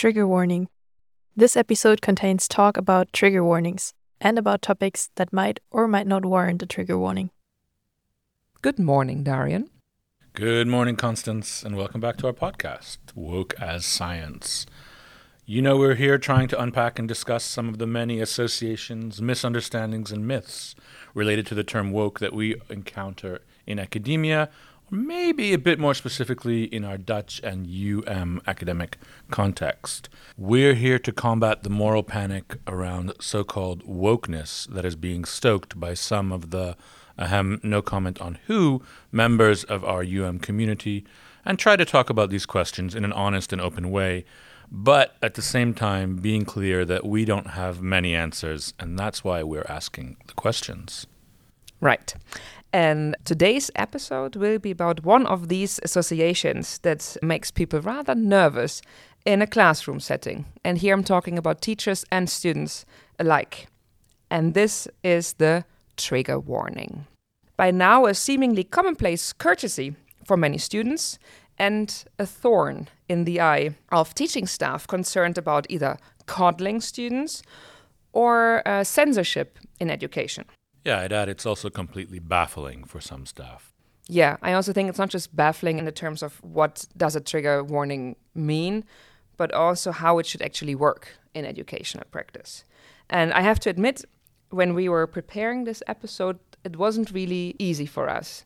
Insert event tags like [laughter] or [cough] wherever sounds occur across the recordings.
Trigger warning. This episode contains talk about trigger warnings and about topics that might or might not warrant a trigger warning. Good morning, Darian. Good morning, Constance, and welcome back to our podcast, Woke as Science. You know, we're here trying to unpack and discuss some of the many associations, misunderstandings, and myths related to the term woke that we encounter in academia, or maybe a bit more specifically in our Dutch and UM academic context. We're here to combat the moral panic around so called wokeness that is being stoked by some of the ahem, no comment on who members of our UM community and try to talk about these questions in an honest and open way but at the same time being clear that we don't have many answers, and that's why we're asking the questions. Right. And today's episode will be about one of these associations that makes people rather nervous in a classroom setting. And here I'm talking about teachers and students alike. And this is the trigger warning. By now, a seemingly commonplace courtesy for many students and a thorn in the eye of teaching staff concerned about either coddling students or uh, censorship in education. Yeah, I'd add it's also completely baffling for some staff. Yeah, I also think it's not just baffling in the terms of what does a trigger warning mean, but also how it should actually work in educational practice. And I have to admit, when we were preparing this episode, it wasn't really easy for us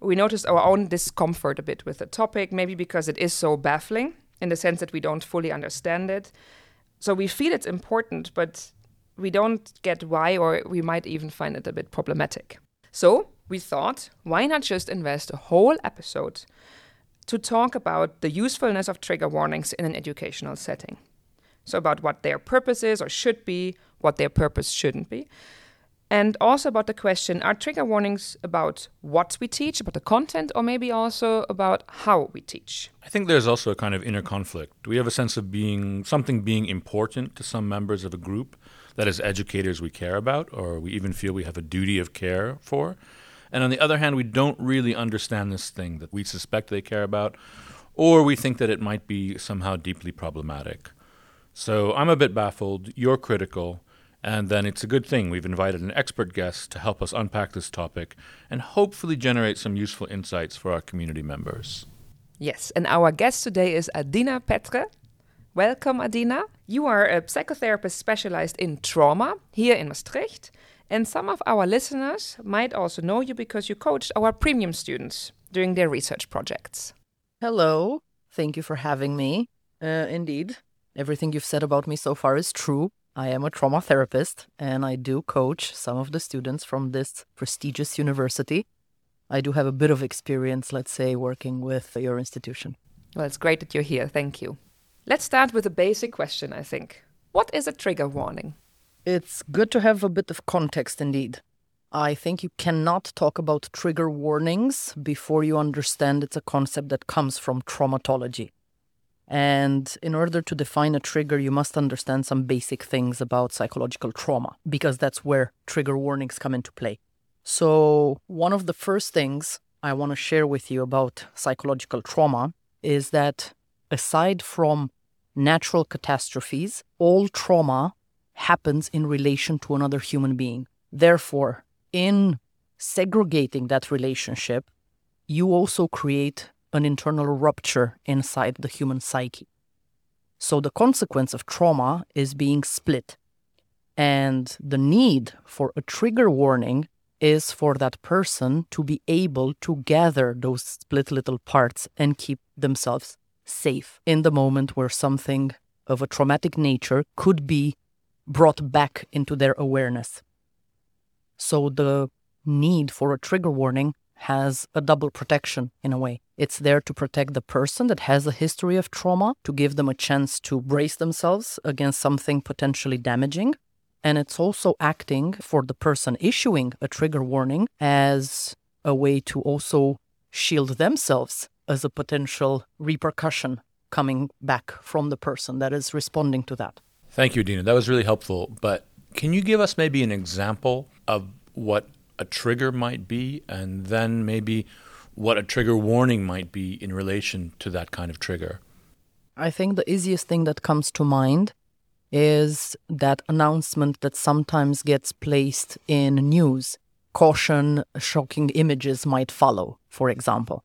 we noticed our own discomfort a bit with the topic, maybe because it is so baffling in the sense that we don't fully understand it. So we feel it's important, but we don't get why, or we might even find it a bit problematic. So we thought, why not just invest a whole episode to talk about the usefulness of trigger warnings in an educational setting? So, about what their purpose is or should be, what their purpose shouldn't be and also about the question are trigger warnings about what we teach, about the content, or maybe also about how we teach? I think there's also a kind of inner conflict. We have a sense of being something being important to some members of a group that as educators we care about, or we even feel we have a duty of care for. And on the other hand, we don't really understand this thing that we suspect they care about, or we think that it might be somehow deeply problematic. So I'm a bit baffled. You're critical. And then it's a good thing we've invited an expert guest to help us unpack this topic and hopefully generate some useful insights for our community members. Yes, and our guest today is Adina Petre. Welcome, Adina. You are a psychotherapist specialized in trauma here in Maastricht. And some of our listeners might also know you because you coached our premium students during their research projects. Hello. Thank you for having me. Uh, indeed, everything you've said about me so far is true. I am a trauma therapist and I do coach some of the students from this prestigious university. I do have a bit of experience, let's say, working with your institution. Well, it's great that you're here. Thank you. Let's start with a basic question, I think. What is a trigger warning? It's good to have a bit of context indeed. I think you cannot talk about trigger warnings before you understand it's a concept that comes from traumatology. And in order to define a trigger, you must understand some basic things about psychological trauma, because that's where trigger warnings come into play. So, one of the first things I want to share with you about psychological trauma is that aside from natural catastrophes, all trauma happens in relation to another human being. Therefore, in segregating that relationship, you also create an internal rupture inside the human psyche. So the consequence of trauma is being split. And the need for a trigger warning is for that person to be able to gather those split little parts and keep themselves safe in the moment where something of a traumatic nature could be brought back into their awareness. So the need for a trigger warning has a double protection in a way. It's there to protect the person that has a history of trauma, to give them a chance to brace themselves against something potentially damaging. And it's also acting for the person issuing a trigger warning as a way to also shield themselves as a potential repercussion coming back from the person that is responding to that. Thank you, Dina. That was really helpful. But can you give us maybe an example of what a trigger might be, and then maybe what a trigger warning might be in relation to that kind of trigger. I think the easiest thing that comes to mind is that announcement that sometimes gets placed in news. Caution, shocking images might follow, for example.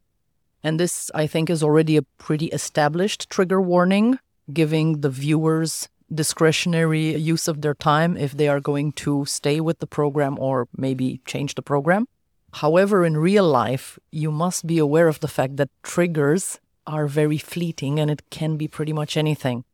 And this, I think, is already a pretty established trigger warning, giving the viewers discretionary use of their time if they are going to stay with the program or maybe change the program. However, in real life, you must be aware of the fact that triggers are very fleeting and it can be pretty much anything.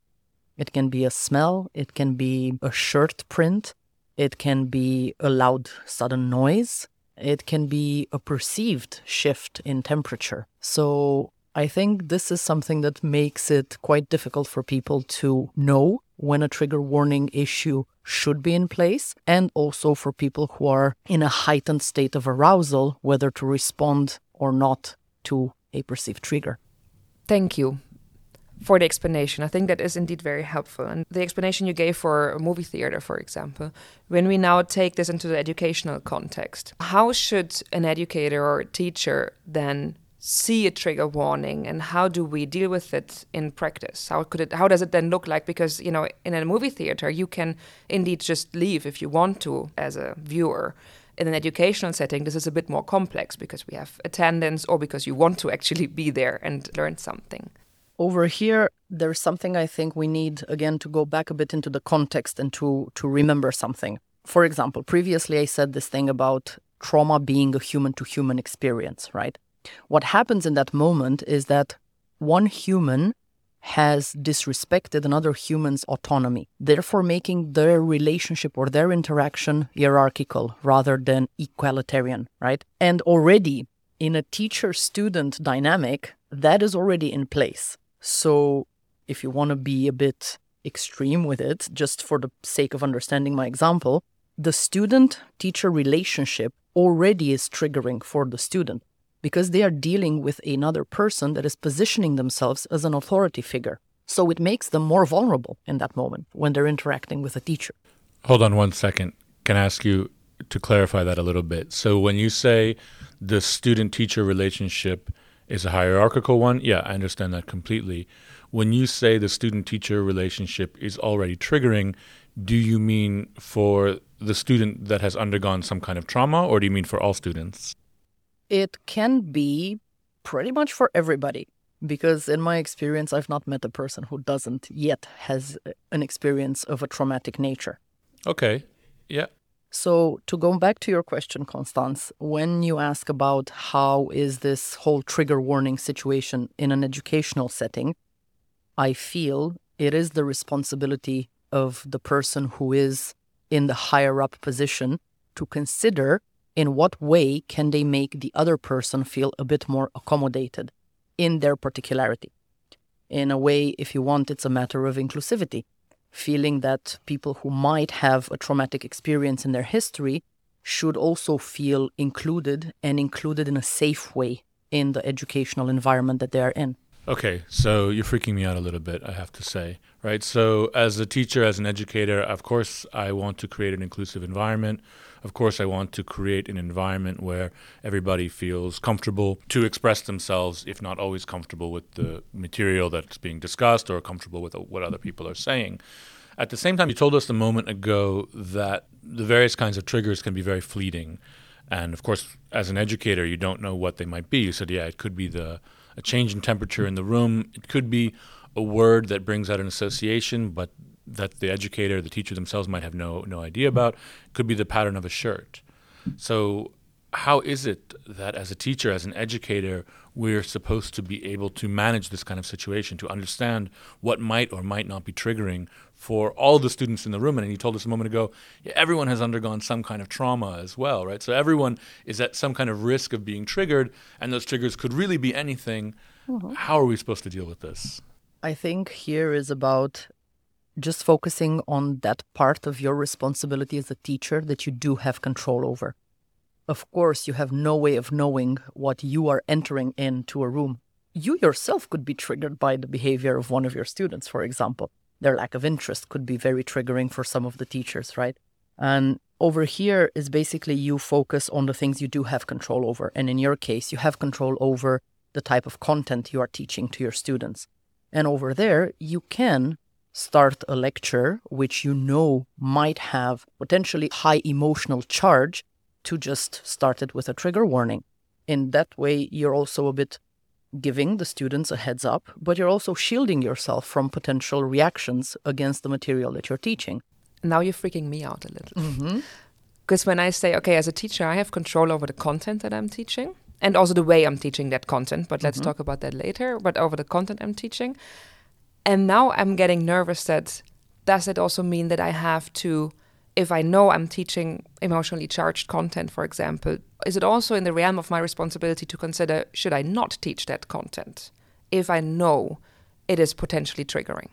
It can be a smell, it can be a shirt print, it can be a loud sudden noise, it can be a perceived shift in temperature. So I think this is something that makes it quite difficult for people to know when a trigger warning issue should be in place, and also for people who are in a heightened state of arousal, whether to respond or not to a perceived trigger. Thank you for the explanation. I think that is indeed very helpful. And the explanation you gave for a movie theater, for example, when we now take this into the educational context, how should an educator or a teacher then see a trigger warning and how do we deal with it in practice how could it how does it then look like because you know in a movie theater you can indeed just leave if you want to as a viewer in an educational setting this is a bit more complex because we have attendance or because you want to actually be there and learn something over here there's something i think we need again to go back a bit into the context and to to remember something for example previously i said this thing about trauma being a human to human experience right what happens in that moment is that one human has disrespected another human's autonomy, therefore making their relationship or their interaction hierarchical rather than equalitarian, right? And already in a teacher student dynamic, that is already in place. So if you want to be a bit extreme with it, just for the sake of understanding my example, the student teacher relationship already is triggering for the student because they are dealing with another person that is positioning themselves as an authority figure. So it makes them more vulnerable in that moment when they're interacting with a teacher. Hold on one second. Can I ask you to clarify that a little bit? So when you say the student teacher relationship is a hierarchical one, yeah, I understand that completely. When you say the student teacher relationship is already triggering, do you mean for the student that has undergone some kind of trauma or do you mean for all students? it can be pretty much for everybody because in my experience i've not met a person who doesn't yet has an experience of a traumatic nature okay yeah so to go back to your question constance when you ask about how is this whole trigger warning situation in an educational setting i feel it is the responsibility of the person who is in the higher up position to consider in what way can they make the other person feel a bit more accommodated in their particularity? In a way, if you want, it's a matter of inclusivity, feeling that people who might have a traumatic experience in their history should also feel included and included in a safe way in the educational environment that they are in. Okay, so you're freaking me out a little bit, I have to say, right? So, as a teacher, as an educator, of course, I want to create an inclusive environment of course, I want to create an environment where everybody feels comfortable to express themselves, if not always comfortable with the material that's being discussed or comfortable with what other people are saying. At the same time, you told us a moment ago that the various kinds of triggers can be very fleeting. And of course, as an educator, you don't know what they might be. You said, yeah, it could be the a change in temperature in the room. It could be a word that brings out an association, but that the educator, the teacher themselves might have no no idea about. Could be the pattern of a shirt. So how is it that as a teacher, as an educator, we're supposed to be able to manage this kind of situation, to understand what might or might not be triggering for all the students in the room? And you told us a moment ago, yeah, everyone has undergone some kind of trauma as well, right? So everyone is at some kind of risk of being triggered, and those triggers could really be anything. Mm-hmm. How are we supposed to deal with this? I think here is about just focusing on that part of your responsibility as a teacher that you do have control over. Of course, you have no way of knowing what you are entering into a room. You yourself could be triggered by the behavior of one of your students, for example. Their lack of interest could be very triggering for some of the teachers, right? And over here is basically you focus on the things you do have control over. And in your case, you have control over the type of content you are teaching to your students. And over there, you can start a lecture which you know might have potentially high emotional charge to just start it with a trigger warning. In that way, you're also a bit giving the students a heads up, but you're also shielding yourself from potential reactions against the material that you're teaching. Now you're freaking me out a little. Mm-hmm. Because when I say, okay, as a teacher, I have control over the content that I'm teaching and also the way I'm teaching that content, but let's Mhm. talk about that later, but over the content I'm teaching. And now I'm getting nervous that does it also mean that I have to, if I know I'm teaching emotionally charged content, for example, is it also in the realm of my responsibility to consider should I not teach that content if I know it is potentially triggering?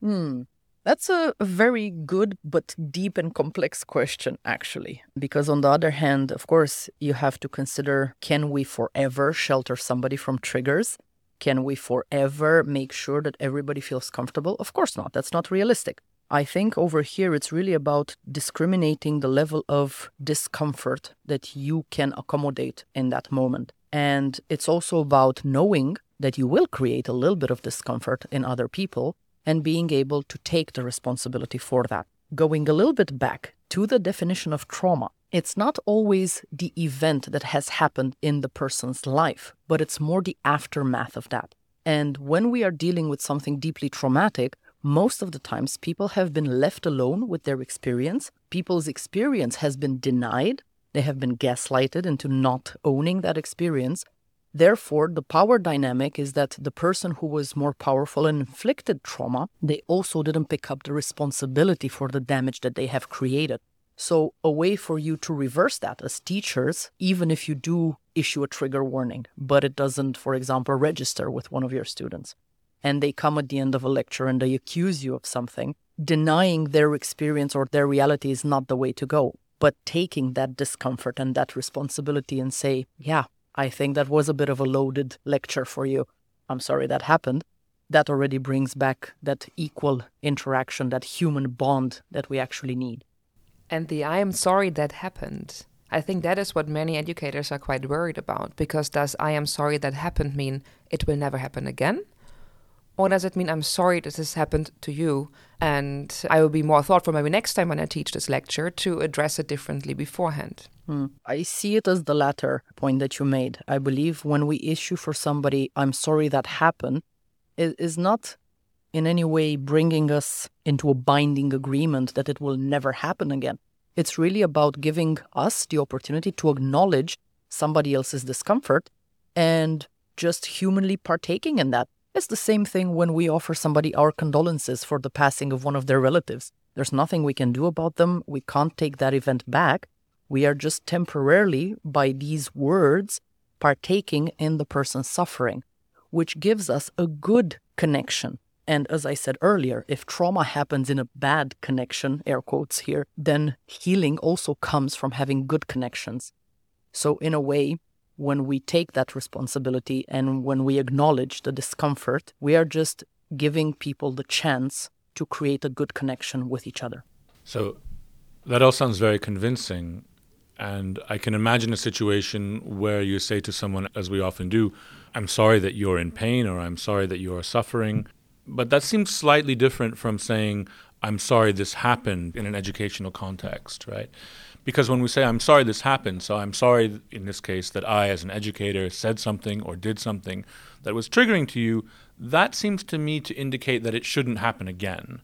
Hmm. That's a a very good but deep and complex question, actually. Because, on the other hand, of course, you have to consider can we forever shelter somebody from triggers? Can we forever make sure that everybody feels comfortable? Of course not. That's not realistic. I think over here it's really about discriminating the level of discomfort that you can accommodate in that moment. And it's also about knowing that you will create a little bit of discomfort in other people and being able to take the responsibility for that. Going a little bit back to the definition of trauma, it's not always the event that has happened in the person's life, but it's more the aftermath of that. And when we are dealing with something deeply traumatic, most of the times people have been left alone with their experience. People's experience has been denied. They have been gaslighted into not owning that experience. Therefore, the power dynamic is that the person who was more powerful and inflicted trauma, they also didn't pick up the responsibility for the damage that they have created. So, a way for you to reverse that as teachers, even if you do issue a trigger warning, but it doesn't, for example, register with one of your students, and they come at the end of a lecture and they accuse you of something, denying their experience or their reality is not the way to go. But taking that discomfort and that responsibility and say, yeah, I think that was a bit of a loaded lecture for you. I'm sorry that happened. That already brings back that equal interaction, that human bond that we actually need. And the I am sorry that happened. I think that is what many educators are quite worried about because does I am sorry that happened mean it will never happen again? Or does it mean I'm sorry this happened to you and I will be more thoughtful maybe next time when I teach this lecture to address it differently beforehand? Hmm. I see it as the latter point that you made. I believe when we issue for somebody, I'm sorry that happened, it is not in any way bringing us into a binding agreement that it will never happen again. It's really about giving us the opportunity to acknowledge somebody else's discomfort and just humanly partaking in that. It's the same thing when we offer somebody our condolences for the passing of one of their relatives. There's nothing we can do about them. We can't take that event back. We are just temporarily, by these words, partaking in the person's suffering, which gives us a good connection. And as I said earlier, if trauma happens in a bad connection, air quotes here, then healing also comes from having good connections. So, in a way, when we take that responsibility and when we acknowledge the discomfort, we are just giving people the chance to create a good connection with each other. So that all sounds very convincing. And I can imagine a situation where you say to someone, as we often do, I'm sorry that you're in pain or I'm sorry that you are suffering. But that seems slightly different from saying, I'm sorry this happened in an educational context, right? Because when we say, I'm sorry this happened, so I'm sorry in this case that I, as an educator, said something or did something that was triggering to you, that seems to me to indicate that it shouldn't happen again.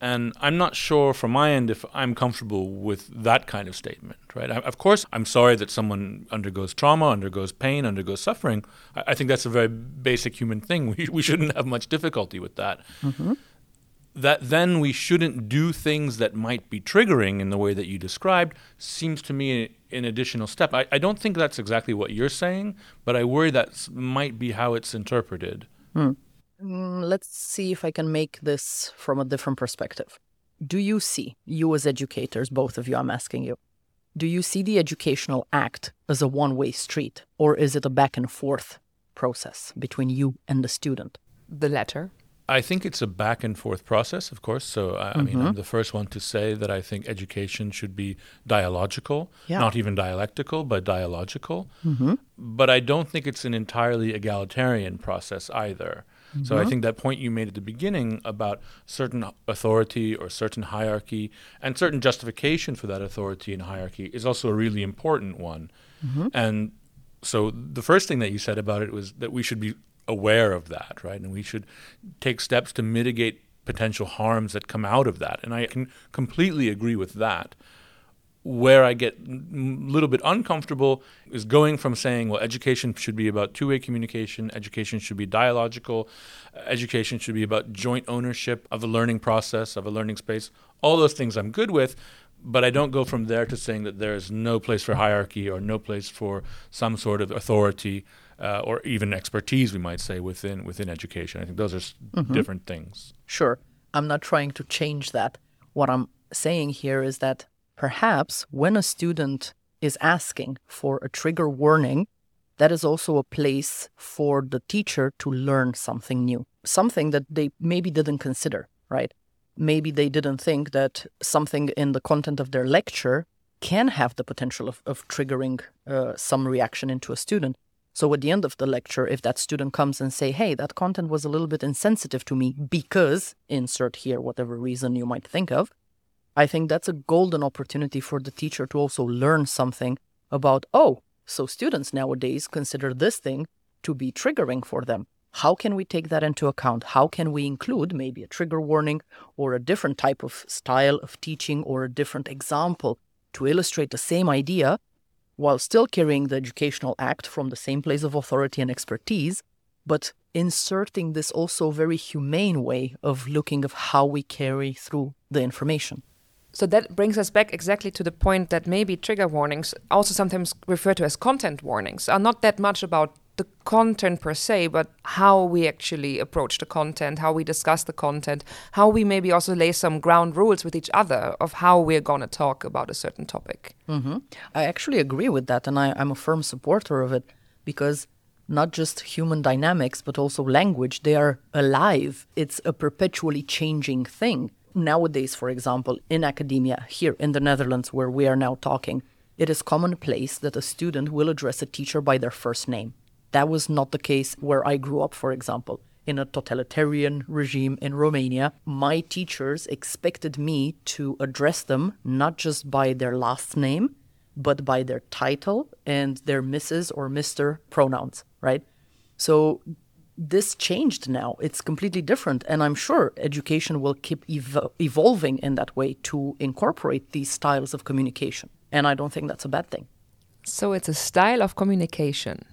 And I'm not sure from my end if I'm comfortable with that kind of statement, right? I, of course, I'm sorry that someone undergoes trauma, undergoes pain, undergoes suffering. I, I think that's a very basic human thing. [laughs] We, we shouldn't have much difficulty with that. That then we shouldn't do things that might be triggering in the way that you described seems to me an additional step. I, I don't think that's exactly what you're saying, but I worry that might be how it's interpreted. Mm, Mm, let's see if I can make this from a different perspective. Do you see, you as educators, both of you, I'm asking you, do you see the educational act as a one way street, or is it a back and forth process between you and the student? The latter. I think it's a back and forth process, of course. So, I, I mean, I'm mm-hmm. the first one to say that I think education should be dialogical, Yeah. not even dialectical, but dialogical. Mm-hmm. But I don't think it's an entirely egalitarian process either. Mm-hmm. So I think that point you made at the beginning about certain authority or certain hierarchy and certain justification for that authority and hierarchy is also a really important one. Mm-hmm. And so the first thing that you said about it was that we should be aware of that, right? And we should take steps to mitigate potential harms that come out of that. And I can completely agree with that. Where I get a little bit uncomfortable is going from saying, well, education should be about two way communication, education should be dialogical, education should be about joint ownership of a learning process, of a learning space. All those things I'm good with, but I don't go from there to saying that there is no place for hierarchy or no place for some sort of authority uh, or even expertise, we might say, within within education. I think those are mm-hmm. different things. Sure, I'm not trying to change that. What I'm saying here is that perhaps when a student is asking for a trigger warning, that is also a place for the teacher to learn something new, something that they maybe didn't consider, right? Maybe they didn't think that something in the content of their lecture can have the potential of, of triggering uh, some reaction into a student. So at the end of the lecture, if that student comes and say, hey, that content was a little bit insensitive to me because, insert here whatever reason you might think of, I think that's a golden opportunity for the teacher to also learn something about, oh, so students nowadays consider this thing to be triggering for them. How can we take that into account? How can we include maybe a trigger warning or a different type of style of teaching or a different example to illustrate the same idea while still carrying the educational act from the same place of authority and expertise, but inserting this also very humane way of looking of how we carry through the information. So that brings us back exactly to the point that maybe trigger warnings, also sometimes referred to as content warnings, are not that much about the content per se, but how we actually approach the content, how we discuss the content, how we maybe also lay some ground rules with each other of how we're going to talk about a certain topic. Mm-hmm. I actually agree with that, and I, I'm a firm supporter of it because not just human dynamics, but also language, they are alive. It's a perpetually changing thing. Nowadays, for example, in academia, here in the Netherlands, where we are now talking, it is commonplace that a student will address a teacher by their first name. That was not the case where I grew up, for example. In a totalitarian regime in Romania, my teachers expected me to address them not just by their last name, but by their title and their Mrs. or Mr. pronouns, right? So this changed now. It's completely different. And I'm sure education will keep ev- evolving in that way to incorporate these styles of communication. And I don't think that's a bad thing. So it's a style of communication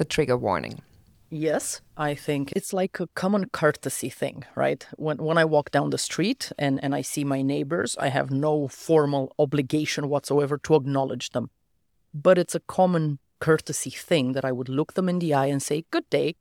the trigger warning? Yes, I think it's like a common courtesy thing, right? When when I walk down the street and, and I see my neighbors, I have no formal obligation whatsoever to acknowledge them. But it's a common courtesy thing that I would look them in the eye and say, Good day.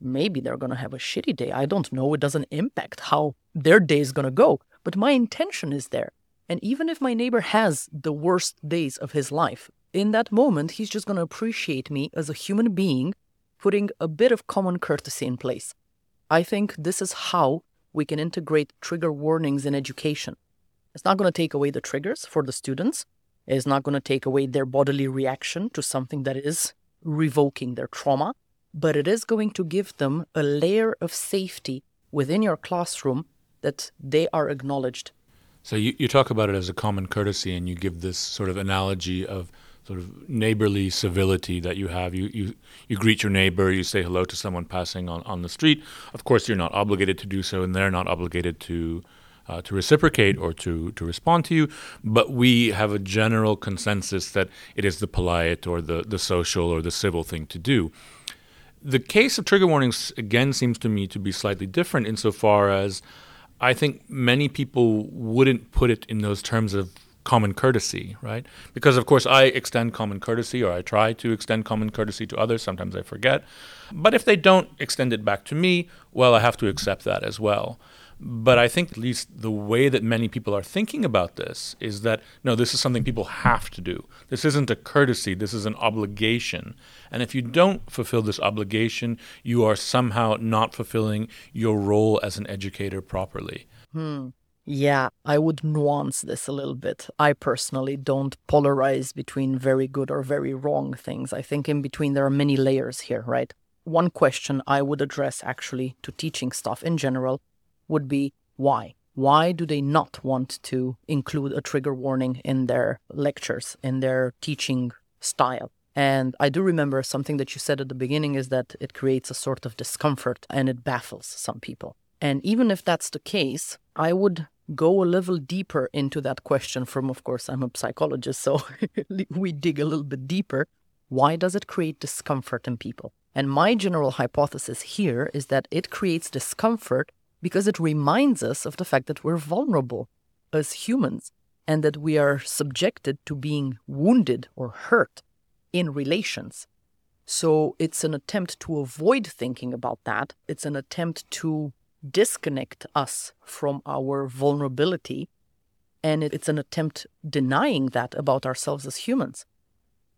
Maybe they're gonna have a shitty day. I don't know. It doesn't impact how their day is gonna go. But my intention is there. And even if my neighbor has the worst days of his life, in that moment, he's just going to appreciate me as a human being, putting a bit of common courtesy in place. I think this is how we can integrate trigger warnings in education. It's not going to take away the triggers for the students. It's not going to take away their bodily reaction to something that is revoking their trauma, but it is going to give them a layer of safety within your classroom that they are acknowledged. So you, you talk about it as a common courtesy and you give this sort of analogy of sort of neighborly civility that you have. You, you, you greet your neighbor, you say hello to someone passing on, on the street. Of course, you're not obligated to do so, and they're not obligated to. Uh, to reciprocate or to, to respond to you, but we have a general consensus that it is the polite or the, the social or the civil thing to do. The case of trigger warnings, again, seems to me to be slightly different insofar as I think many people wouldn't put it in those terms of common courtesy, right? Because of course I extend common courtesy or I try to extend common courtesy to others. Sometimes I forget. But if they don't extend it back to me, well, I have to accept that as well. But I think at least the way that many people are thinking about this is that no, this is something people have to do. This isn't a courtesy, this is an obligation. And if you don't fulfill this obligation, you are somehow not fulfilling your role as an educator properly. Hmm. Yeah, I would nuance this a little bit. I personally don't polarize between very good or very wrong things. I think in between there are many layers here, right? one question I would address actually to teaching staff in general would be why? Why do they not want to include a trigger warning in their lectures, in their teaching style? And I do remember something that you said at the beginning is that it creates a sort of discomfort and it baffles some people. And even if that's the case, I would go a little deeper into that question from, of course, I'm a psychologist, so [laughs] we dig a little bit deeper. Why does it create discomfort in people? And my general hypothesis here is that it creates discomfort because it reminds us of the fact that we're vulnerable as humans and that we are subjected to being wounded or hurt in relations. So it's an attempt to avoid thinking about that. It's an attempt to disconnect us from our vulnerability. And it's an attempt denying that about ourselves as humans.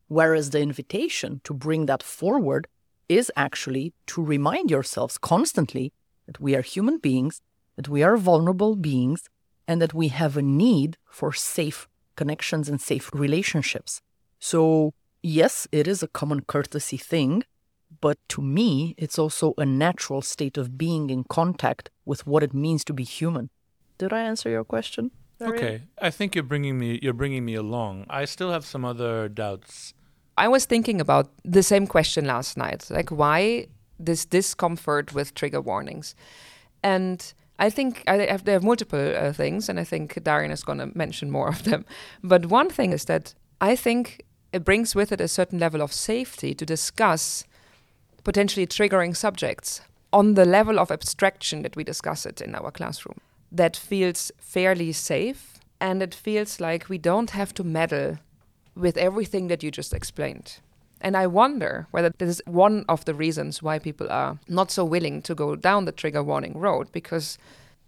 Whereas the invitation to bring that forward is actually to remind yourselves constantly that we are human beings, that we are vulnerable beings, and that we have a need for safe connections and safe relationships. So yes, it is a common courtesy thing, but to me, it's also a natural state of being in contact with what it means to be human. Did I answer your question? Okay, I think you're bringing me you're bringing me along. I still have some other doubts. I was thinking about the same question last night, like why this discomfort with trigger warnings, and I think I have, multiple uh, things, and I think Darian is going to mention more of them. But one thing is that I think it brings with it a certain level of safety to discuss potentially triggering subjects on the level of abstraction that we discuss it in our classroom. That feels fairly safe and it feels like we don't have to meddle with everything that you just explained. And I wonder whether this is one of the reasons why people are not so willing to go down the trigger warning road because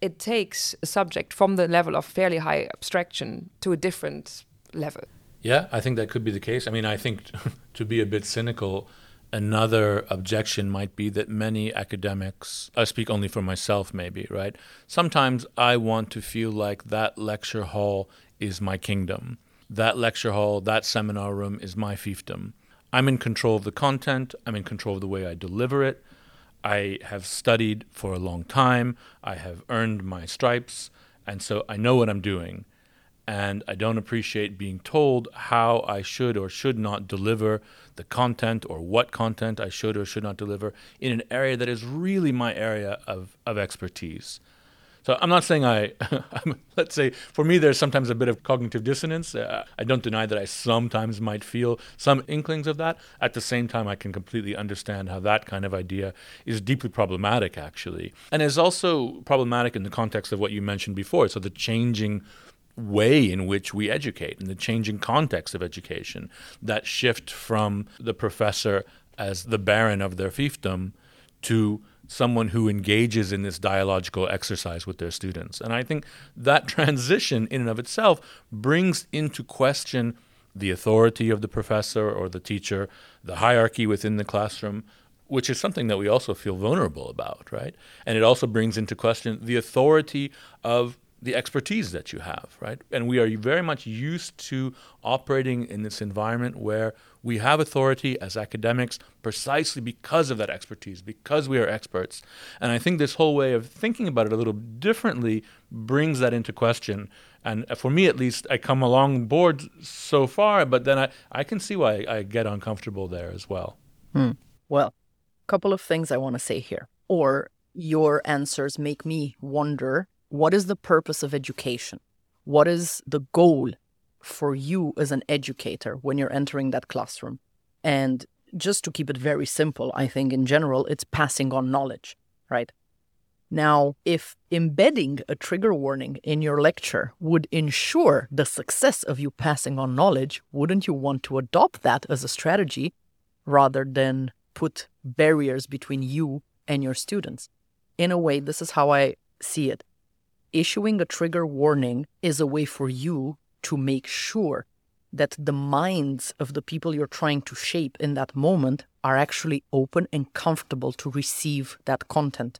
it takes a subject from the level of fairly high abstraction to a different level. Yeah, I think that could be the case. I mean, I think [laughs] to be a bit cynical, another objection might be that many academics, I speak only for myself maybe, right? Sometimes I want to feel like that lecture hall is my kingdom. That lecture hall, that seminar room is my fiefdom. I'm in control of the content, I'm in control of the way I deliver it. I have studied for a long time, I have earned my stripes, and so I know what I'm doing and I don't appreciate being told how I should or should not deliver the content or what content I should or should not deliver in an area that is really my area of, of expertise. So I'm not saying I, [laughs] let's say, for me, there's sometimes a bit of cognitive dissonance. Uh, I don't deny that I sometimes might feel some inklings of that. At the same time, I can completely understand how that kind of idea is deeply problematic, actually, and is also problematic in the context of what you mentioned before. So the changing way in which we educate and the changing context of education. That shift from the professor as the baron of their fiefdom to someone who engages in this dialogical exercise with their students. And I think that [laughs] transition, in and of itself, brings into question the authority of the professor or the teacher, the hierarchy within the classroom, which is something that we also feel vulnerable about, right? And it also brings into question the authority of the expertise that you have, right? And we are very much used to operating in this environment where we have authority as academics precisely because of that expertise, because we are experts. And I think this whole way of thinking about it a little differently brings that into question. And for me, at least, I come along board so far, but then I, I can see why I get uncomfortable there as well. Hmm. Well, a couple of things I want to say here. Or your answers make me wonder what is the purpose of education? What is the goal for you as an educator when you're entering that classroom? And just to keep it very simple, I think in general, it's passing on knowledge, right? Now, if embedding a trigger warning in your lecture would ensure the success of you passing on knowledge, wouldn't you want to adopt that as a strategy rather than put barriers between you and your students? In a way, this is how I see it issuing a trigger warning is a way for you to make sure that the minds of the people you're trying to shape in that moment are actually open and comfortable to receive that content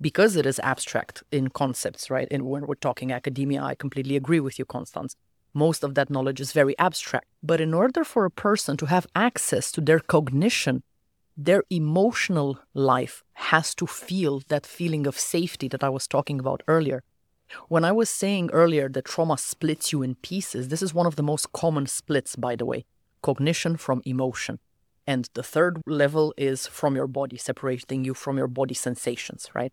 because it is abstract in concepts, right? And when we're talking academia, I completely agree with you, Constance. Most of that knowledge is very abstract. But in order for a person to have access to their cognition their emotional life has to feel that feeling of safety that I was talking about earlier. When I was saying earlier that trauma splits you in pieces, this is one of the most common splits, by the way cognition from emotion. And the third level is from your body, separating you from your body sensations, right?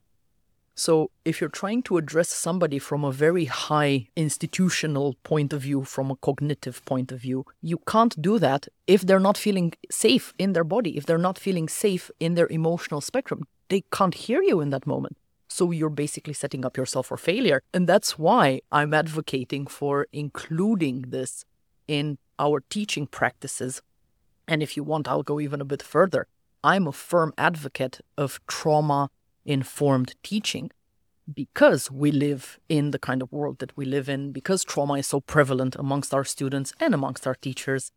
So, if you're trying to address somebody from a very high institutional point of view, from a cognitive point of view, you can't do that if they're not feeling safe in their body, if they're not feeling safe in their emotional spectrum. They can't hear you in that moment. So, you're basically setting up yourself for failure. And that's why I'm advocating for including this in our teaching practices. And if you want, I'll go even a bit further. I'm a firm advocate of trauma informed teaching because we live in the kind of world that we live in, because trauma is so prevalent amongst our students and amongst our teachers,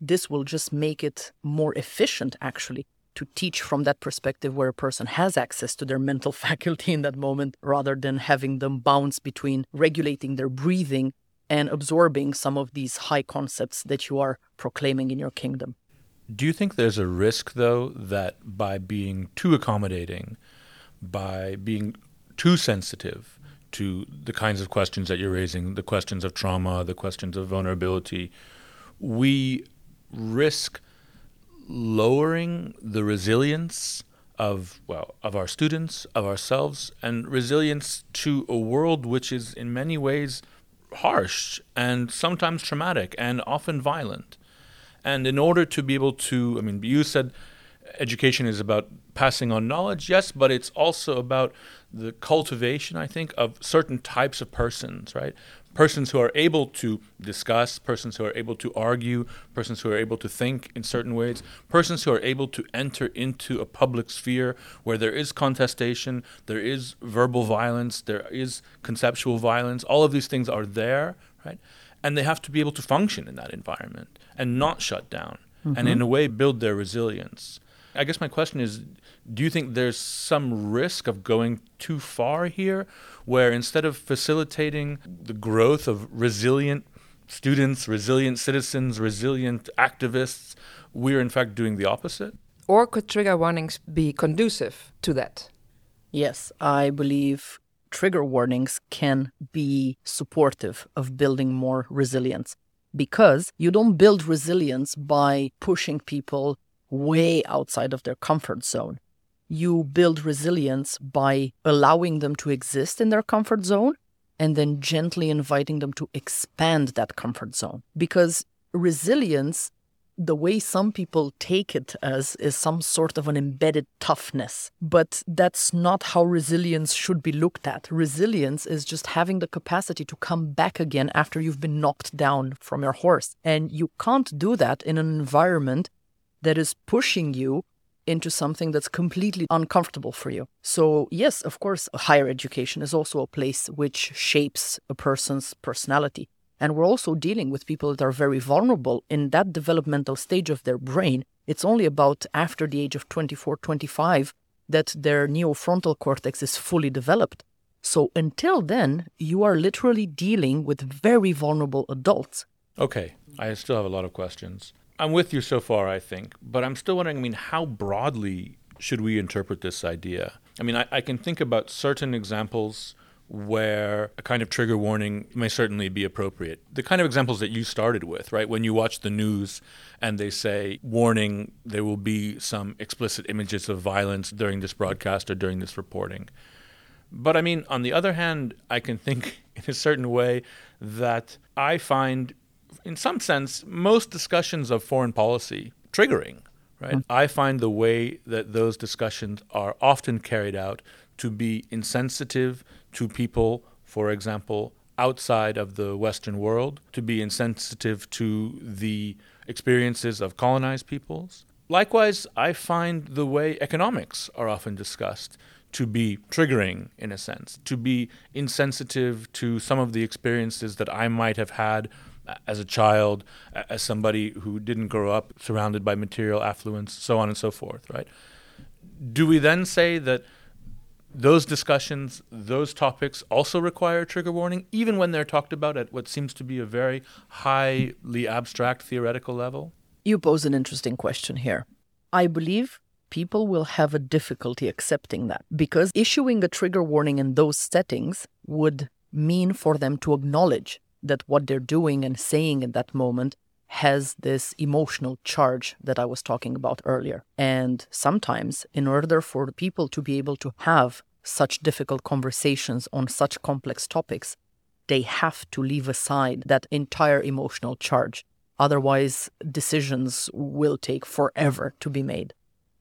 this will just make it more efficient, actually, to teach from that perspective where a person has access to their mental [laughs] faculty in that moment rather than having them bounce between regulating their breathing and absorbing some of these high concepts that you are proclaiming in your kingdom. Do you think there's a risk, though, that by being too accommodating, by being too sensitive to the kinds of questions that you're raising, the questions of trauma, the questions of vulnerability, we risk lowering the resilience of well of our students, of ourselves, and resilience to a world which is in many ways harsh and sometimes traumatic and often violent. And in order to be able to, I mean, you said education is about passing on knowledge, yes, but it's also about the cultivation, I think, of certain types of persons, right? Persons who are able to discuss, persons who are able to argue, persons who are able to think in certain ways, persons who are able to enter into a public sphere where there is contestation, there is verbal violence, there is conceptual violence. All of these things are there, right? And they have to be able to function in that environment and not shut down, mm-hmm. and in a way build their resilience. I guess my question is do you think there's some risk of going too far here, where instead of facilitating the growth of resilient students, resilient citizens, resilient activists, we're in fact doing the opposite? Or could trigger warnings be conducive to that? Yes, I believe trigger warnings can be supportive of building more resilience because you don't build resilience by pushing people way outside of their comfort zone. You build resilience by allowing them to exist in their comfort zone and then gently inviting them to expand that comfort zone. Because resilience, the way some people take it as, is some sort of an embedded toughness. But that's not how resilience should be looked at. Resilience is just having the capacity to come back again after you've been knocked down from your horse. And you can't do that in an environment that is pushing you into something that's completely uncomfortable for you. So, yes, of course, higher education is also a place which shapes a person's personality. And we're also dealing with people that are very vulnerable in that developmental stage of their brain. It's only about after the age of 24, 25 that their neofrontal cortex is fully developed. So, until then, you are literally dealing with very vulnerable adults. Okay, I still have a lot of questions. I'm with you so far, I think, but I'm still wondering. I mean, how broadly should we interpret this idea? I mean, I, I can think about certain examples where a kind of trigger warning may certainly be appropriate. The kind of examples that you started with, right? When you watch the news and they say, warning, there will be some explicit images of violence during this broadcast or during this reporting. But I mean, on the other hand, I can think [laughs] in a certain way that I find in some sense, most discussions of foreign policy triggering. Right? Mm-hmm. I find the way that those discussions are often carried out to be insensitive to people, for example, outside of the Western world, to be insensitive to the experiences of colonized peoples. Likewise, I find the way economics are often discussed to be triggering in a sense, to be insensitive to some of the experiences that I might have had as a child, as somebody who didn't grow up surrounded by material affluence, so on and so forth, right? Do we then say that those discussions, those topics also require trigger warning, even when they're talked about at what seems to be a very highly abstract theoretical level? You pose an interesting question here. I believe people will have a difficulty accepting that because issuing a trigger warning in those settings would mean for them to acknowledge that what they're doing and saying in that moment has this emotional charge that I was talking about earlier. And sometimes, in order for people to be able to have such difficult conversations on such complex topics, they have to leave aside that entire emotional charge. Otherwise, decisions will take forever to be made.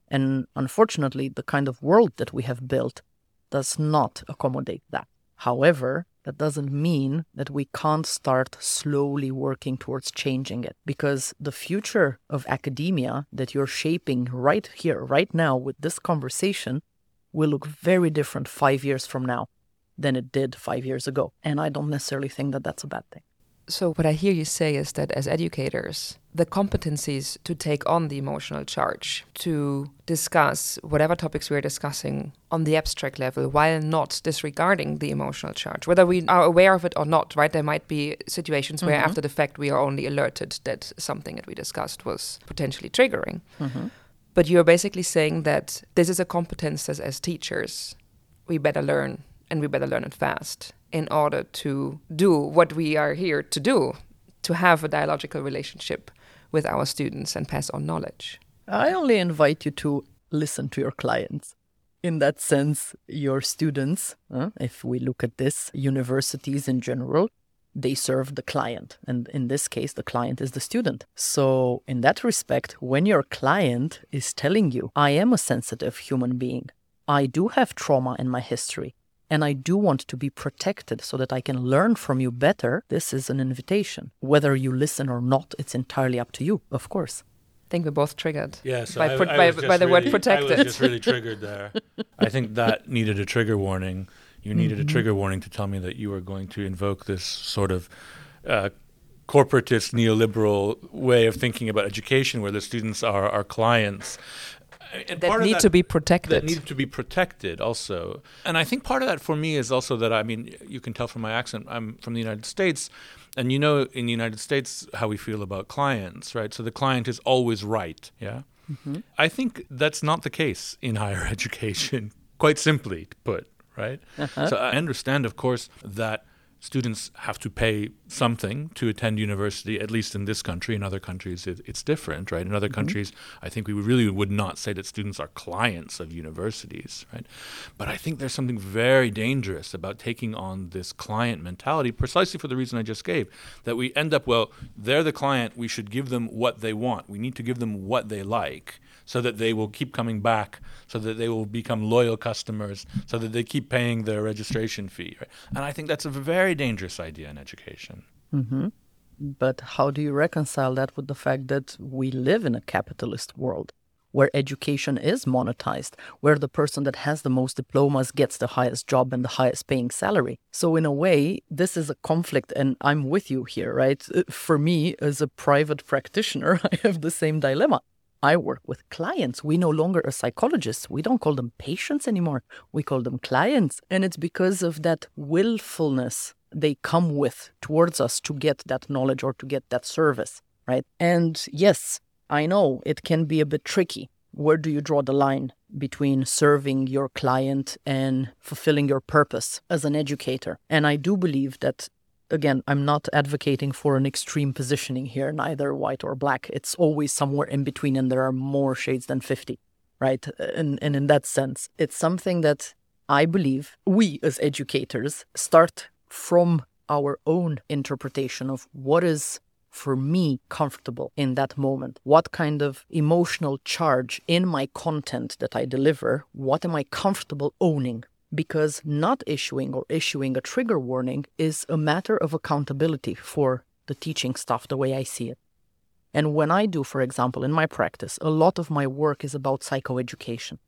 And unfortunately, the kind of world that we have built does not accommodate that. However, that doesn't mean that we can't start slowly working towards changing it because the future of academia that you're shaping right here, right now, with this conversation will look very different five years from now than it did five years ago. And I don't necessarily think that that's a bad thing. So, what I hear you say is that as educators, the competencies to take on the emotional charge, to discuss whatever topics we're discussing on the abstract level while not disregarding the emotional charge, whether we are aware of it or not, right? There might be situations where, mm-hmm. after the fact, we are only alerted that something that we discussed was potentially triggering. Mm-hmm. But you're basically saying that this is a competence that, as teachers, we better learn and we better learn it fast in order to do what we are here to do to have a dialogical relationship with our students and pass on knowledge. I only invite you to listen to your clients. In that sense, your students, if we look at this, universities in general, they serve the client. And in this case, the client is the student. So, in that respect, when your client is telling you, I am a sensitive human being, I do have trauma in my history, and I do want to be protected so that I can learn from you better, this is an invitation. Whether you listen or not, it's entirely up to you, of course. I think we're both triggered. Yeah, so by, I, put, I by, by the really, word protected. I was just really triggered there. [laughs] I think that needed a trigger warning. You needed mm-hmm. a trigger warning to tell me that you were going to invoke this sort of uh, corporatist neoliberal way of thinking about education where the students are our clients and that need that, to be protected. That need to be protected also. And I think part of that for me is also that I mean, you can tell from my accent, I'm from the United States. And you know, in the United States, how we feel about clients, right? So the client is always right. Yeah. Mm-hmm. I think that's not the case in higher [laughs] education, quite simply put, right? Uh-huh. So I understand, of course, that students have to pay something to attend university, at least in this country. In other countries, it, it's different, right? In other mm-hmm. countries, I think we really would not say that students are clients of universities, right? But I think there's something very dangerous about taking on this client mentality, precisely for the reason I just gave, that we end up, well, they're the client, we should give them what they want. We need to give them what they like so that they will keep coming back, so that they will become loyal customers, so that they keep paying their registration fee. Right? And I think that's a very dangerous idea in education. Mm-hmm. But how do you reconcile that with the fact that we live in a capitalist world? Where education is monetized, where the person that has the most diplomas gets the highest job and the highest paying salary. So, in a way, this is a conflict, and I'm with you here, right? For me, as a private practitioner, [laughs] I have the same dilemma. I work with clients. We no longer are psychologists. We don't call them patients anymore. We call them clients. And it's because of that willfulness they come with towards us to get that knowledge or to get that service, right? And yes, I know it can be a bit tricky. Where do you draw the line between serving your client and fulfilling your purpose as an educator? And I do believe that again, I'm not advocating for an extreme positioning here, neither white or black. It's always somewhere in between, and there are more shades than 50, right? And, and in that sense, it's something that I believe we as educators start from our own interpretation of what is for me comfortable in that moment? What kind of emotional charge in my content that I deliver? What am I comfortable owning? Because not issuing or issuing a trigger warning is a matter of accountability for the teaching stuff the way I see it. And when I do, for example, in my practice, a lot of my work is about psychoeducation.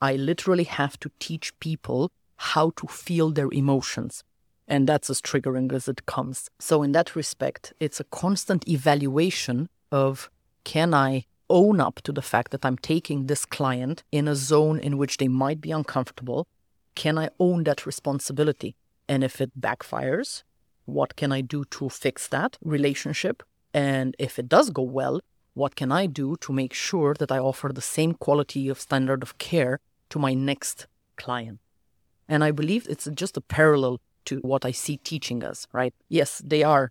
I literally have to teach people how to feel their emotions. And that's as triggering as it comes. So, in that respect, it's a constant evaluation of can I own up to the fact that I'm taking this client in a zone in which they might be uncomfortable can I own that responsibility? And if it backfires, what can I do to fix that relationship? And if it does go well, what can I do to make sure that I offer the same quality of standard of care to my next client? And I believe it's just a parallel to what I see teaching us, right? Yes, they are.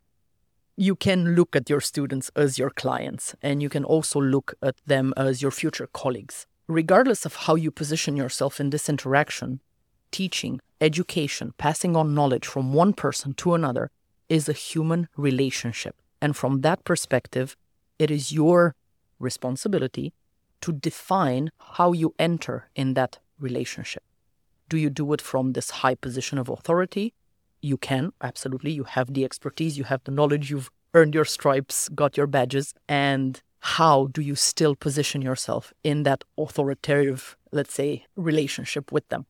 You can look at your students as your clients, and you can also look at them as your future colleagues. Regardless of how you position yourself in this interaction, teaching, education, passing on knowledge from one person to another is a human relationship. And from that perspective, it is your responsibility to define how you enter in that relationship. Do you do it from this high position of authority? You can, absolutely. You have the expertise, you have the knowledge, you've earned your stripes, got your badges. And how do you still position yourself in that authoritative, let's say, relationship with them?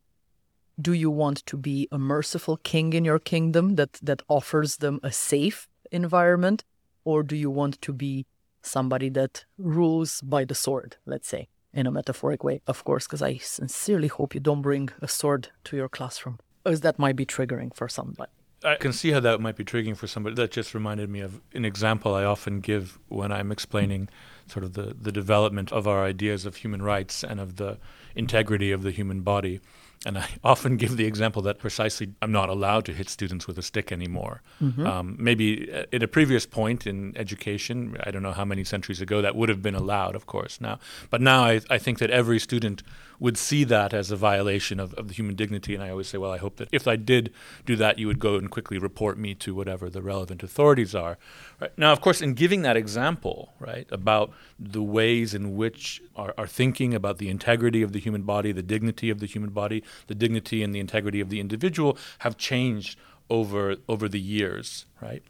Do you want to be a merciful king in your kingdom that, that offers them a safe environment? Or do you want to be somebody that rules by the sword, let's say? in a metaphoric way, of course, because I sincerely hope you don't bring a sword to your classroom, as that might be triggering for somebody. I can see how that might be triggering for somebody. That just reminded me of an example I often give when I'm explaining sort of the, the development of our ideas of human rights and of the integrity of the human body. And I [laughs] often give the example that precisely I'm not allowed to hit students with a stick anymore. Mm-hmm. Um, maybe at a previous point in education, I don't know how many centuries ago, that would have been allowed, of course, now. But now I, I think that every student would see that as a violation of, of the human dignity. And I always say, well, I hope that if I did do that, you would go and quickly report me to whatever the relevant authorities are. Right? Now, of course, in giving that example, right, about the ways in which our, our thinking about the integrity of the human body, the dignity of the human body, the dignity and the integrity of the individual have changed over over the years, right?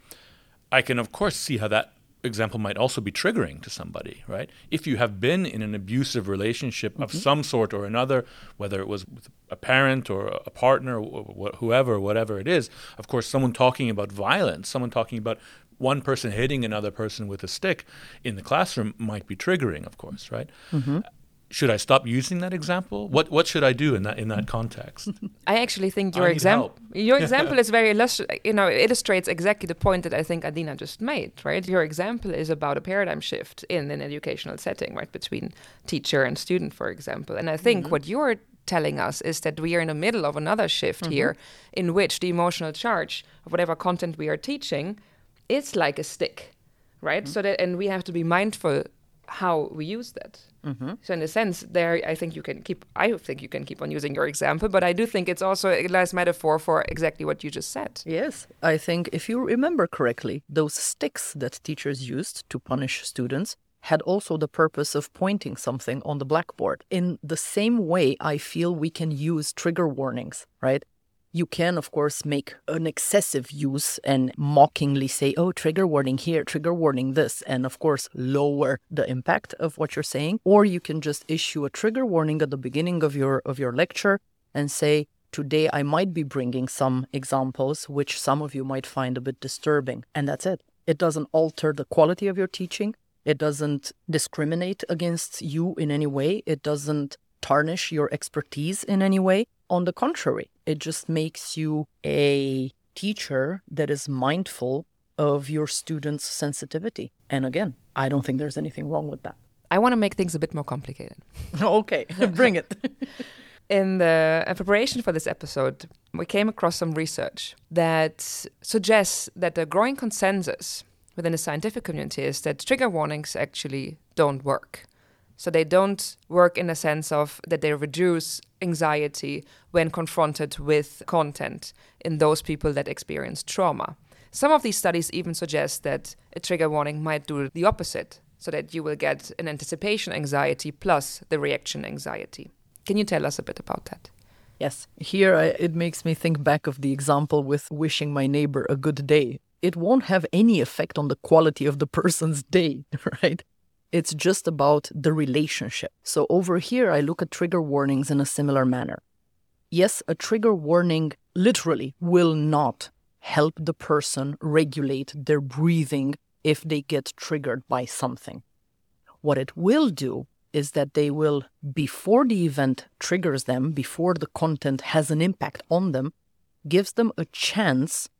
I can of course see how that example might also be triggering to somebody, right? If you have been in an abusive relationship mm-hmm. of some sort or another, whether it was with a parent or a partner, or whoever, whatever it is, of course, someone talking about violence, someone talking about one person hitting another person with a stick in the classroom might be triggering, of course, right? Mm-hmm should I stop using that example? What what should I do in that in that context? [laughs] I actually think your example your [laughs] example is very illustri- you know it illustrates exactly the point that I think Adina just made, right? Your example is about a paradigm shift in an educational setting, right, between teacher and student, for example. And I think mm-hmm. what you're telling us is that we are in the middle of another shift mm-hmm. here in which the emotional charge of whatever content we are teaching is like a stick right mm-hmm. so that and we have to be mindful how we use that. Mm-hmm. So in a sense, there I think you can keep. I think you can keep on using your example, but I do think it's also a nice metaphor for exactly what you just said. Yes, I think if you remember correctly, those sticks that teachers used to punish students had also the purpose of pointing something on the blackboard. In the same way, I feel we can use trigger warnings, right? You can, of course, make an excessive use and mockingly say, oh, trigger warning here, trigger warning this, and of course, lower the impact of what you're saying. Or you can just issue a trigger warning at the beginning of your, of your lecture and say, today I might be bringing some examples which some of you might find a bit disturbing. And that's it. It doesn't alter the quality of your teaching. It doesn't discriminate against you in any way. It doesn't tarnish your expertise in any way. On the contrary, it just makes you a teacher that is mindful of your students' sensitivity. And again, I don't think there's anything wrong with that. I want to make things a bit more complicated. [laughs] okay, [laughs] bring it. [laughs] In the preparation for this episode, we came across some research that suggests that the growing consensus within the scientific community is that trigger warnings actually don't work. So they don't work in the sense of that they reduce anxiety when confronted with content in those people that experience trauma. Some of these studies even suggest that a trigger warning might do the opposite, so that you will get an anticipation anxiety plus the reaction anxiety. Can you tell us a bit about that? Yes. Here I, it makes me think back of the example with wishing my neighbor a good day. It won't have any effect on the quality of the [laughs] person's day, [laughs] right? It's just about the relationship. So over here, I look at trigger warnings in a similar manner. Yes, a trigger warning literally will not help the person regulate their breathing if they get triggered by something. What it will do is that they will, before the event triggers them, before the content has an impact on them, gives them a chance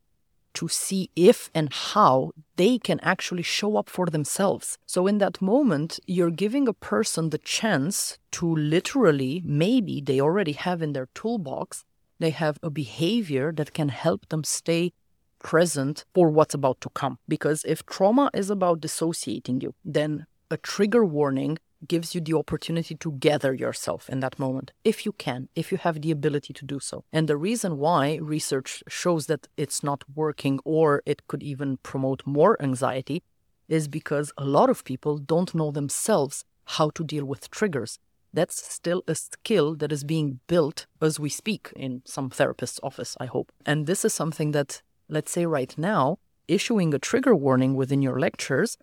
to see if and how they can actually show up for themselves. So, in that moment, you're giving a person the chance to literally, maybe they already have in their toolbox, they have a behavior that can help them stay present for what's about to come. Because if trauma is about dissociating you, then a trigger warning gives you the opportunity to gather yourself in that moment, if you can, if you have the ability to do so. And the reason why research shows that it's not working or it could even promote more anxiety is because a lot of people don't know themselves how to deal with triggers. That's still a skill that is being built as we speak in some therapist's office, I hope. And this is something that, let's say right now, issuing a trigger warning within your lectures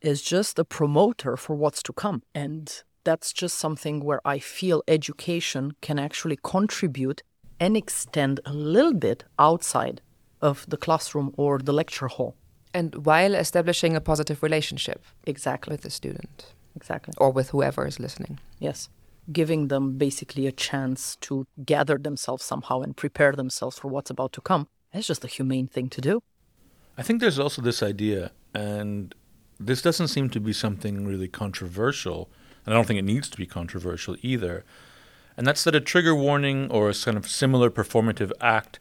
is just a promoter for what's to come. And that's just something where I feel education can actually contribute and extend a little bit outside of the classroom or the lecture hall. And while establishing a positive relationship Exactly. with the student Exactly. or with whoever is listening. Yes. Giving them basically a chance to gather themselves somehow and prepare themselves for what's about to come. That's just a humane thing to do. I think there's also this idea, and this doesn't seem to be something really controversial, and I don't think it needs to be controversial either. And that's that a trigger warning or a kind of similar performative act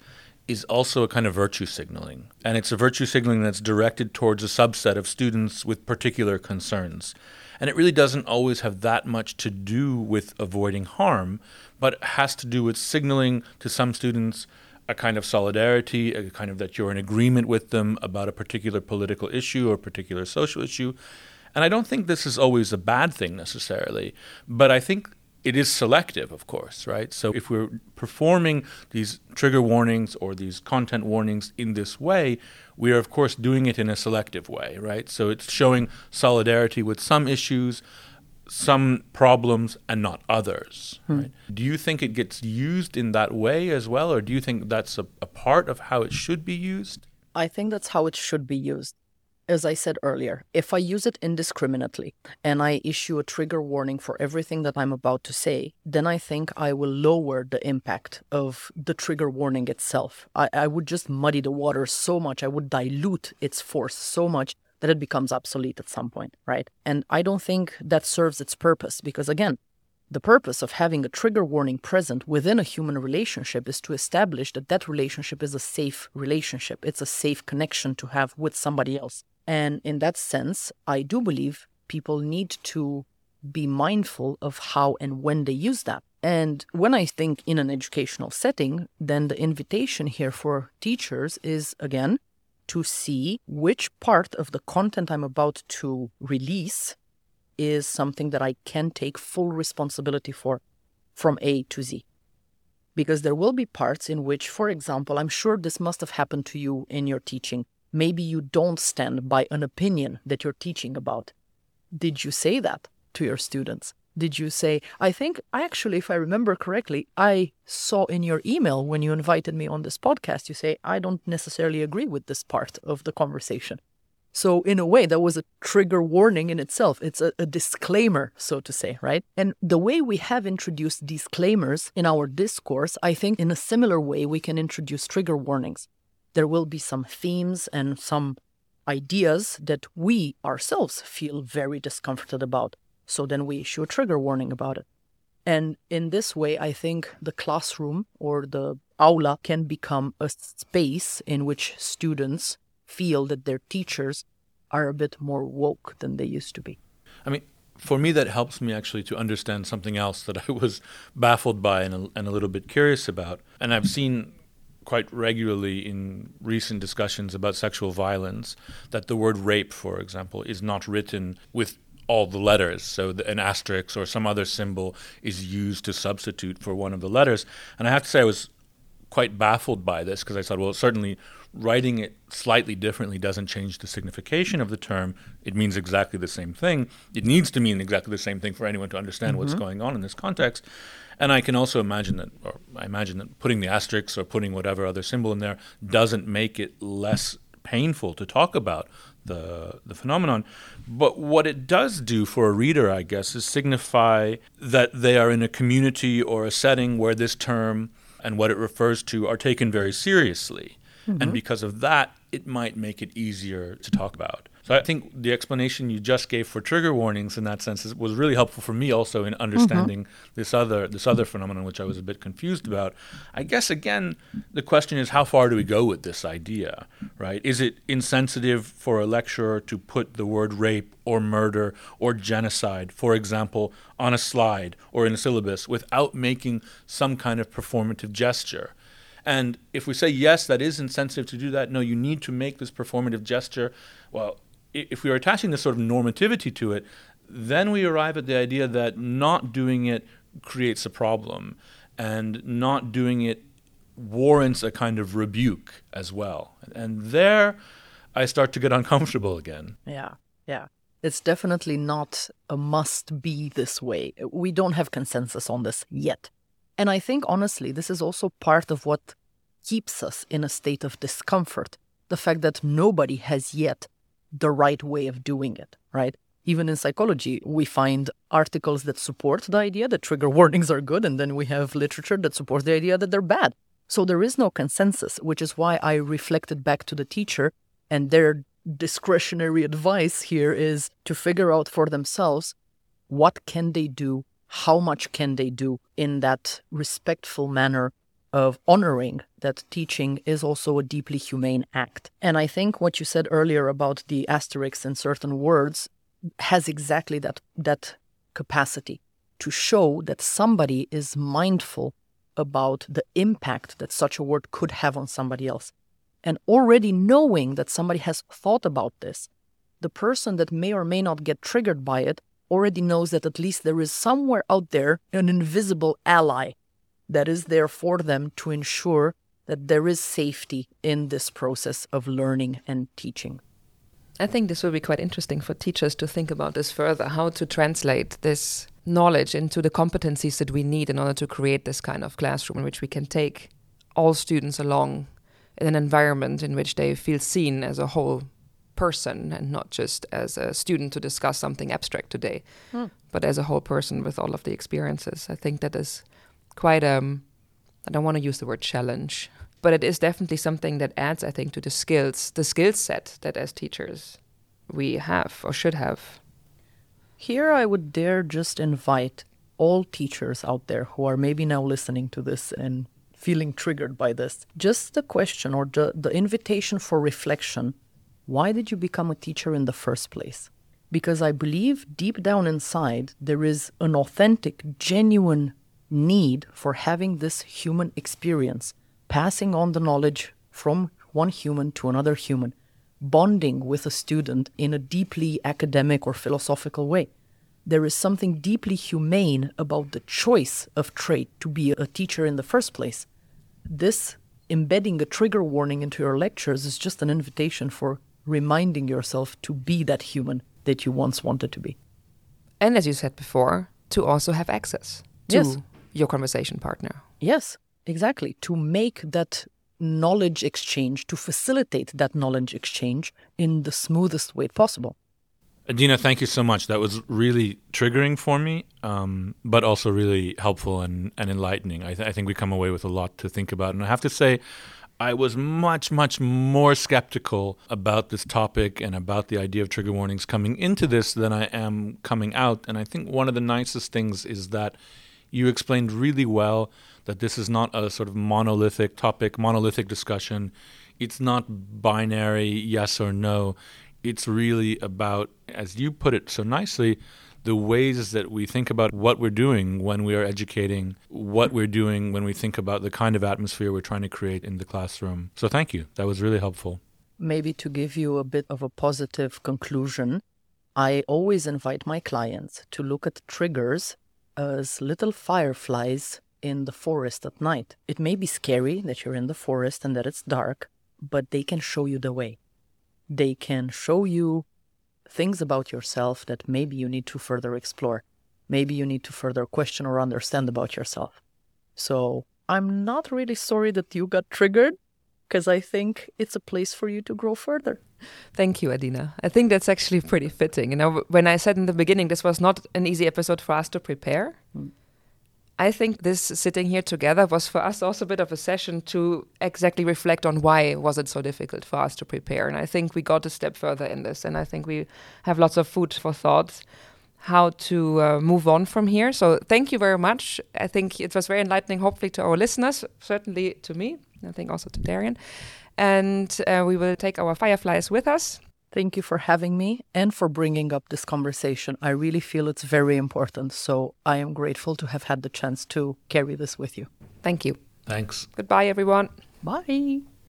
is also a kind of virtue signaling. And it's a virtue signaling that's directed towards a subset of students with particular concerns. And it really doesn't always have that much to do with avoiding harm, but has to do with signaling to some students a kind of solidarity, a kind of that you're in agreement with them about a particular political issue or a particular social issue. And I don't think this is always a bad thing necessarily, but I think it is selective, of course, right? So if we're performing these trigger warnings or these content warnings in this way, we are, of course, doing it in a selective way, right? So it's showing solidarity with some issues, some problems, and not others, hmm. right? Do you think it gets used in that way as well, or do you think that's a, a part of how it should be used? I think that's how it should be used. As I said earlier, if I use it indiscriminately and I issue a trigger warning for everything that I'm about to say, then I think I will lower the impact of the trigger warning itself. I, I would just muddy the water so much, I would dilute its force so much that it becomes obsolete at some point, right? And I don't think that serves its purpose because, again, the purpose of having a trigger warning present within a human relationship is to establish that that relationship is a safe relationship. It's a safe connection to have with somebody else. And in that sense, I do believe people need to be mindful of how and when they use that. And when I think in an educational setting, then the invitation here for teachers is again to see which part of the content I'm about to release is something that I can take full responsibility for from A to Z. Because there will be parts in which, for example, I'm sure this must have happened to you in your teaching. Maybe you don't stand by an opinion that you're teaching about. Did you say that to your students? Did you say, I think, actually, if I remember correctly, I saw in your email when you invited me on this podcast, you say, I don't necessarily agree with this part of the conversation. So, in a way, that was a trigger warning in itself. It's a, a, disclaimer, so to say, right? And the way we have introduced disclaimers in our discourse, I think in a similar way, we can introduce trigger warnings. There will be some themes and some ideas that we ourselves feel very discomforted about. So then we issue a trigger warning about it. And in this way, I think the classroom or the aula can become a space in which students feel that their teachers are a bit more woke than they used to be. I mean, for me, that helps me actually to understand something else that I [laughs] was baffled by and a, and a little bit curious about. And I've seen quite regularly in recent discussions about sexual violence that the word rape, for example, is not written with all the letters. So the, an asterisk or some other symbol is used to substitute for one of the letters. And I have to say, I was quite baffled by this because I thought, well, certainly writing it slightly differently doesn't change the signification of the term. It means exactly the same thing. It needs to mean exactly the same thing for anyone to understand mm-hmm. what's going on in this context. And I can also imagine that, or I imagine that putting the asterisk or putting whatever other symbol in there doesn't make it less painful to talk about the the phenomenon. But what it does do for a reader, I guess, is signify that they are in a community or a setting where this term and what it refers to are taken very seriously. And mm-hmm. because of that, it might make it easier to talk about. So I think the explanation you just gave for trigger warnings in that sense is, was really helpful for me also in understanding this other this other phenomenon which I was a bit confused about. I guess again the question is how far do we go with this idea, right? Is it insensitive for a lecturer to put the word rape or murder or genocide, for example, on a slide or in a syllabus without making some kind of performative gesture? And if we say yes, that is insensitive to do that, no, you need to make this performative gesture. Well, if we are attaching this sort of normativity to it, then we arrive at the idea that not doing it creates a problem, and not doing it warrants a kind of rebuke as well. And there, I start to get uncomfortable again. Yeah, yeah. It's definitely not a must be this way. We don't have consensus on this yet. And I think, honestly, this is also part of what keeps us in a state of discomfort the fact that nobody has yet the right way of doing it, right? Even in psychology, we find articles that support the idea that trigger warnings are good, and then we have literature that supports the idea that they're bad. So there is no consensus, which is why I reflected back to the teacher, and their discretionary advice here is to figure out for themselves what can they do, how much can they do in that respectful manner of honoring that teaching is also a deeply humane act. And I think what you said earlier about the asterisks in certain words has exactly that that capacity to show that somebody is mindful about the impact that such a word could have on somebody else. And already knowing that somebody has thought about this, the person that may or may not get triggered by it already knows that at least there is somewhere out there an invisible ally that is there for them to ensure that there is safety in this process of learning and teaching. I think this will be quite interesting for teachers to think about this further how to translate this knowledge into the competencies that we need in order to create this kind of classroom in which we can take all students along in an environment in which they feel seen as a whole person and not just as a student to discuss something abstract today, Hmm. but as a whole person with all of the experiences. I think that is quite um I don't want to use the word challenge, but it is definitely something that adds, I think, to the skills, the skill set that as teachers we have or should have. Here, I would dare just invite all teachers out there who are maybe now listening to this and feeling triggered by this. Just the question or the, the invitation for reflection why did you become a teacher in the first place? Because I believe deep down inside there is an authentic, genuine need for having this human experience, passing on the knowledge from one human to another human, bonding with a student in a deeply academic or philosophical way. There is something deeply humane about the choice of trait to be a teacher in the first place. This embedding a trigger warning into your lectures is just an invitation for reminding yourself to be that human that you once wanted to be. And as you said before, to also have access to Yes. Your conversation partner. Yes, exactly. To make that knowledge exchange, to facilitate that knowledge exchange in the smoothest way possible. Adina, thank you so much. That was really triggering for me, um, but also really helpful and, and enlightening. I, th- I think we come away with a lot to think about. And I have to say, I was much, much more skeptical about this topic and about the idea of trigger warnings coming into this than I am coming out. And I think one of the nicest things is that you explained really well that this is not a sort of monolithic topic, monolithic discussion. It's not binary, yes or no. It's really about, as you put it so nicely, the ways that we think about what we're doing when we are educating, what we're doing when we think about the kind of atmosphere we're trying to create in the classroom. So thank you. That was really helpful. Maybe to give you a bit of a positive conclusion, I always invite my clients to look at triggers as little fireflies in the forest at night. It may be scary that you're in the forest and that it's dark, but they can show you the way. They can show you things about yourself that maybe you need to further explore. Maybe you need to further question or understand about yourself. So I'm not really sorry that you got triggered because I think it's a place for you to grow further. Thank you, Adina. I think that's actually pretty fitting. You know, when I said in the beginning this was not an easy episode for us to prepare, I think this sitting here together was for us also a bit of a session to exactly reflect on why was it so difficult for us to prepare. And I think we got a step further in this, and I think we have lots of food for thought how to uh, move on from here. So thank you very much. I think it was very enlightening, hopefully to our listeners, certainly to me. I think also to Darian. And uh, we will take our fireflies with us Thank you for having me and for bringing up this conversation. I really feel it's very important. So I am grateful to have had the chance to carry this with you. Thank you. Thanks. Goodbye, everyone. Bye.